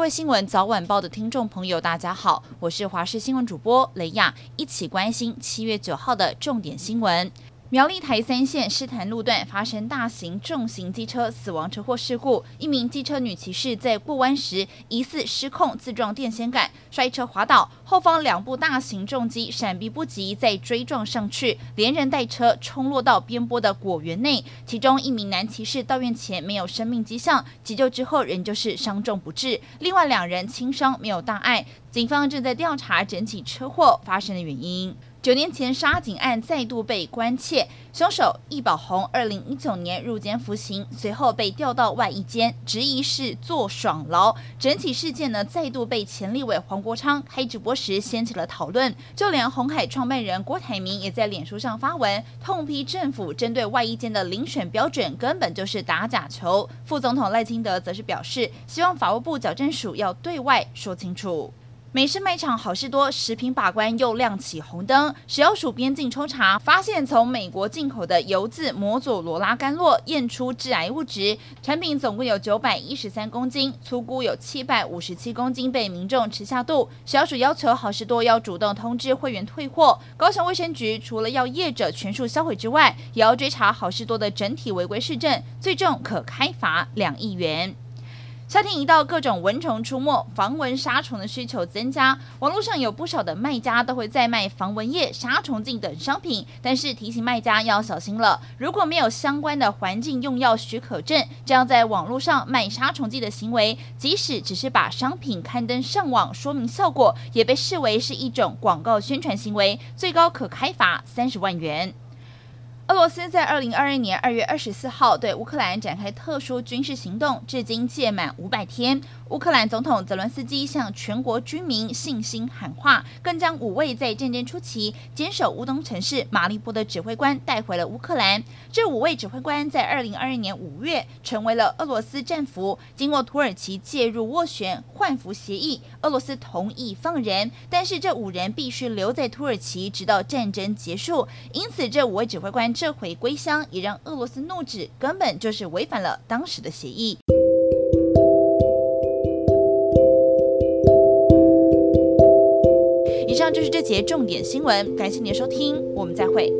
各位新闻早晚报的听众朋友，大家好，我是华视新闻主播雷亚，一起关心七月九号的重点新闻。苗栗台三线狮潭路段发生大型重型机车死亡车祸事故，一名机车女骑士在过弯时疑似失控自撞电线杆，摔车滑倒，后方两部大型重机闪避不及，再追撞上去，连人带车冲落到边坡的果园内。其中一名男骑士到院前没有生命迹象，急救之后仍旧是伤重不治，另外两人轻伤没有大碍。警方正在调查整起车祸发生的原因。九年前杀警案再度被关切，凶手易宝红二零一九年入监服刑，随后被调到外役监，质疑是坐爽牢。整起事件呢，再度被前立委黄国昌开直播时掀起了讨论，就连红海创办人郭台铭也在脸书上发文，痛批政府针对外役监的遴选标准根本就是打假球。副总统赖清德则是表示，希望法务部矫正署要对外说清楚。美式卖场好事多食品把关又亮起红灯，食药署边境抽查，发现从美国进口的油渍摩佐罗拉干酪验出致癌物质，产品总共有九百一十三公斤，粗估有七百五十七公斤被民众吃下肚。食药署要求好事多要主动通知会员退货。高雄卫生局除了要业者全数销毁之外，也要追查好事多的整体违规事证，最重可开罚两亿元。夏天一到，各种蚊虫出没，防蚊杀虫的需求增加。网络上有不少的卖家都会在卖防蚊液、杀虫剂等商品，但是提醒卖家要小心了。如果没有相关的环境用药许可证，这样在网络上卖杀虫剂的行为，即使只是把商品刊登上网说明效果，也被视为是一种广告宣传行为，最高可开罚三十万元。俄罗斯在二零二二年二月二十四号对乌克兰展开特殊军事行动，至今届满五百天。乌克兰总统泽伦斯基向全国军民信心喊话，更将五位在战争初期坚守乌东城市马利波的指挥官带回了乌克兰。这五位指挥官在二零二二年五月成为了俄罗斯战俘，经过土耳其介入斡旋换俘协议，俄罗斯同意放人，但是这五人必须留在土耳其直到战争结束。因此，这五位指挥官这回归乡，也让俄罗斯怒指根本就是违反了当时的协议。以上就是这节重点新闻，感谢您的收听，我们再会。